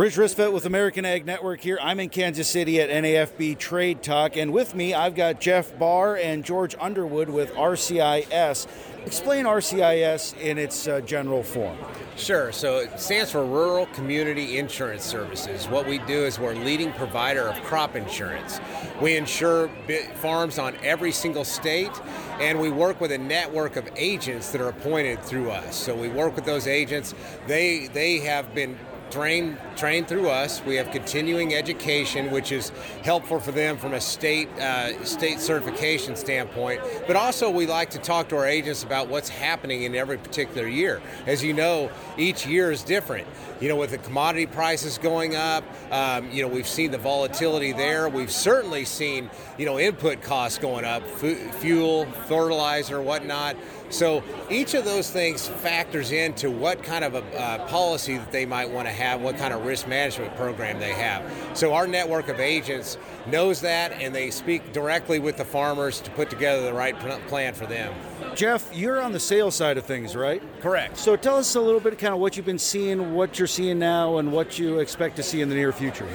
Rich Ristvedt with American Ag Network here. I'm in Kansas City at NAFB Trade Talk, and with me I've got Jeff Bahr and George Underwood with RCIS. Explain RCIS in its uh, general form. Sure. So it stands for Rural Community Insurance Services. What we do is we're a leading provider of crop insurance. We insure farms on every single state, and we work with a network of agents that are appointed through us. So we work with those agents. They they have been trained trained through us. We have continuing education, which is helpful for them from a state uh, state certification standpoint. But also, we like to talk to our agents about what's happening in every particular year. As you know, each year is different. You know, with the commodity prices going up, um, you know, we've seen the volatility there. We've certainly seen, you know, input costs going up, fuel, fertilizer, whatnot. So each of those things factors into what kind of a uh, policy that they might want to have, what kind of risk management program they have. So our network of agents knows that, and they speak directly with the farmers to put together the right plan for them. Jeff, you're on the sales side of things, right? Correct. So tell us a little bit kind of what you've been seeing, what you're seeing now, and what you expect to see in the near future.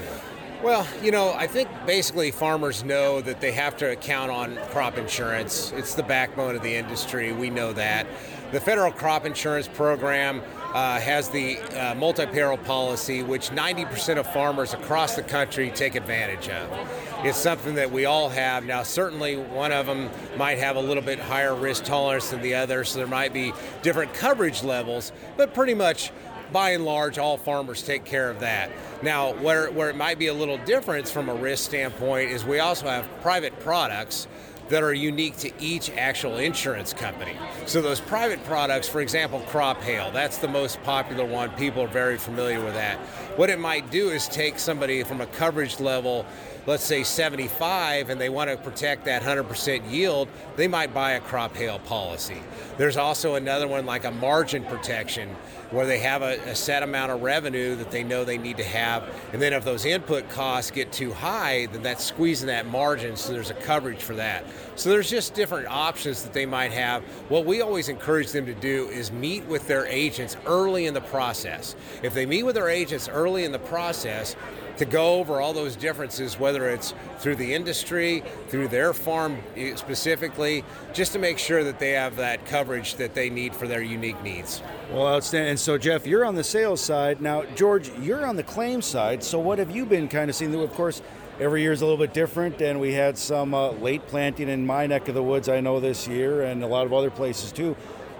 Well, you know, I think basically farmers know that they have to count on crop insurance. It's the backbone of the industry. We know that. The federal crop insurance program uh, has the uh, multi peril policy, which 90% of farmers across the country take advantage of. It's something that we all have. Now, certainly one of them might have a little bit higher risk tolerance than the other, so there might be different coverage levels, but pretty much by and large, all farmers take care of that. Now, where, where it might be a little difference from a risk standpoint is we also have private products that are unique to each actual insurance company. So those private products, for example, crop hail, that's the most popular one. People are very familiar with that. What it might do is take somebody from a coverage level let's say 75 and they want to protect that 100% yield, they might buy a crop hail policy. There's also another one like a margin protection where they have a, a, set amount of revenue that they know they need to have. And then if those input costs get too high, then that's squeezing that margin, so there's a coverage for that. So there's just different options that they might have. What we always encourage them to do is meet with their agents early in the process. If they meet with their agents early in the process, to go over all those differences, whether it's through the industry, through their farm specifically, just to make sure that they have that coverage that they need for their unique needs. Well, outstanding. And so, Jeff, you're on the sales side. Now, George, you're on the claim side. So, what have you been kind of seeing? Of course, every year is a little bit different, and we had some uh, late planting in my neck of the woods, I know, this year, and a lot of other places too.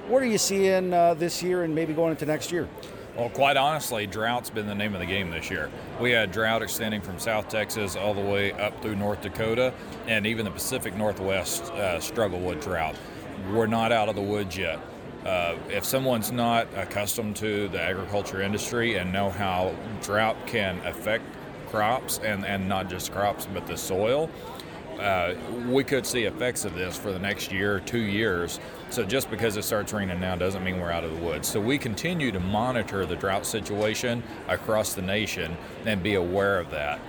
What are you seeing uh, this year and maybe going into next year? Well, quite honestly, drought's been the name of the game this year. We had drought extending from South Texas all the way up through North Dakota, and even the Pacific Northwest uh, struggle with drought. We're not out of the woods yet. Uh, if someone's not accustomed to the agriculture industry and know how drought can affect crops and, and not just crops but the soil, uh, we could see effects of this for the next year, two years. So just because it starts raining now doesn't mean we're out of the woods. So we continue to monitor the drought situation across the nation and be aware of that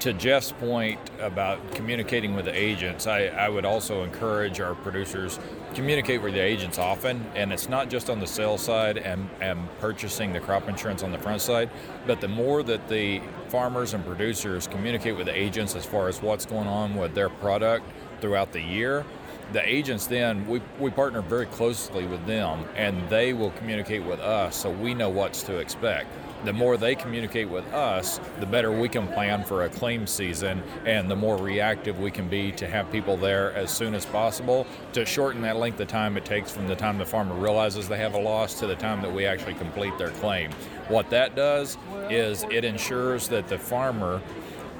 to Jeff's point about communicating with the agents, I, I would also encourage our producers communicate with the agents often, and it's not just on the sales side and, and purchasing the crop insurance on the front side, but the more that the farmers and producers communicate with the agents as far as what's going on with their product throughout the year, the agents then we, we partner very closely with them and they will communicate with us so we know what's to expect the more they communicate with us, the better we can plan for a claim season and the more reactive we can be to have people there as soon as possible to shorten that length of time it takes from the time the farmer realizes they have a loss to the time that we actually complete their claim. What that does is it ensures that the farmer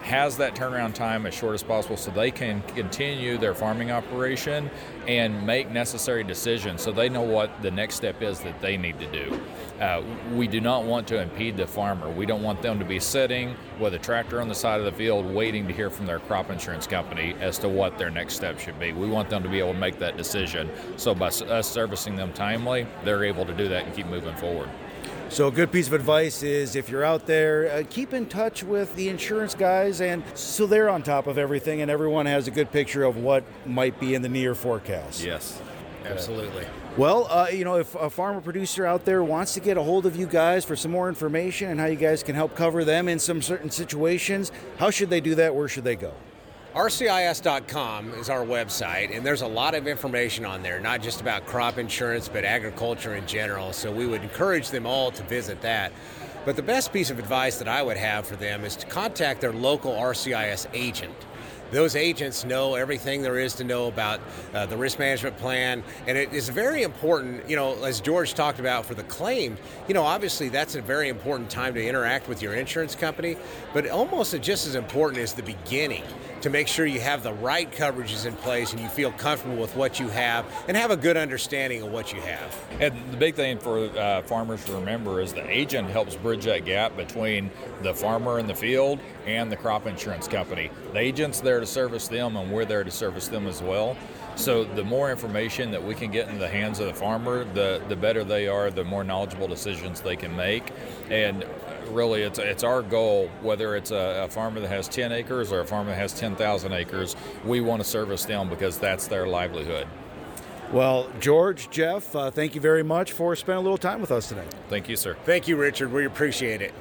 has that turnaround time as short as possible so they can continue their farming operation and make necessary decisions so they know what the next step is that they need to do. Uh, we do not want to impede the farmer. We don't want them to be sitting with a tractor on the side of the field waiting to hear from their crop insurance company as to what their next step should be. We want them to be able to make that decision. So by us servicing them timely, they're able to do that and keep moving forward. So, a good piece of advice is if you're out there, uh, keep in touch with the insurance guys, and so they're on top of everything, and everyone has a good picture of what might be in the near forecast. Yes, absolutely. Well, uh, you know, if a farmer producer out there wants to get a hold of you guys for some more information and how you guys can help cover them in some certain situations, how should they do that? Where should they go? RCIS.com is our website, and there's a lot of information on there, not just about crop insurance, but agriculture in general. So we would encourage them all to visit that. But the best piece of advice that I would have for them is to contact their local RCIS agent. Those agents know everything there is to know about uh, the risk management plan, and it is very important. You know, as George talked about for the claim, you know, obviously that's a very important time to interact with your insurance company, but almost just as important is the beginning to make sure you have the right coverages in place and you feel comfortable with what you have and have a good understanding of what you have. And the big thing for uh, farmers to remember is the agent helps bridge that gap between the farmer in the field and the crop insurance company. The agent's there to service them, and we're there to service them as well. So the more information that we can get in the hands of the farmer, the the better they are, the more knowledgeable decisions they can make. And really, it's it's our goal. Whether it's a, a farmer that has 10 acres or a farmer that has 10,000 acres, we want to service them because that's their livelihood. Well, George, Jeff, uh, thank you very much for spending a little time with us today. Thank you, sir. Thank you, Richard. We appreciate it.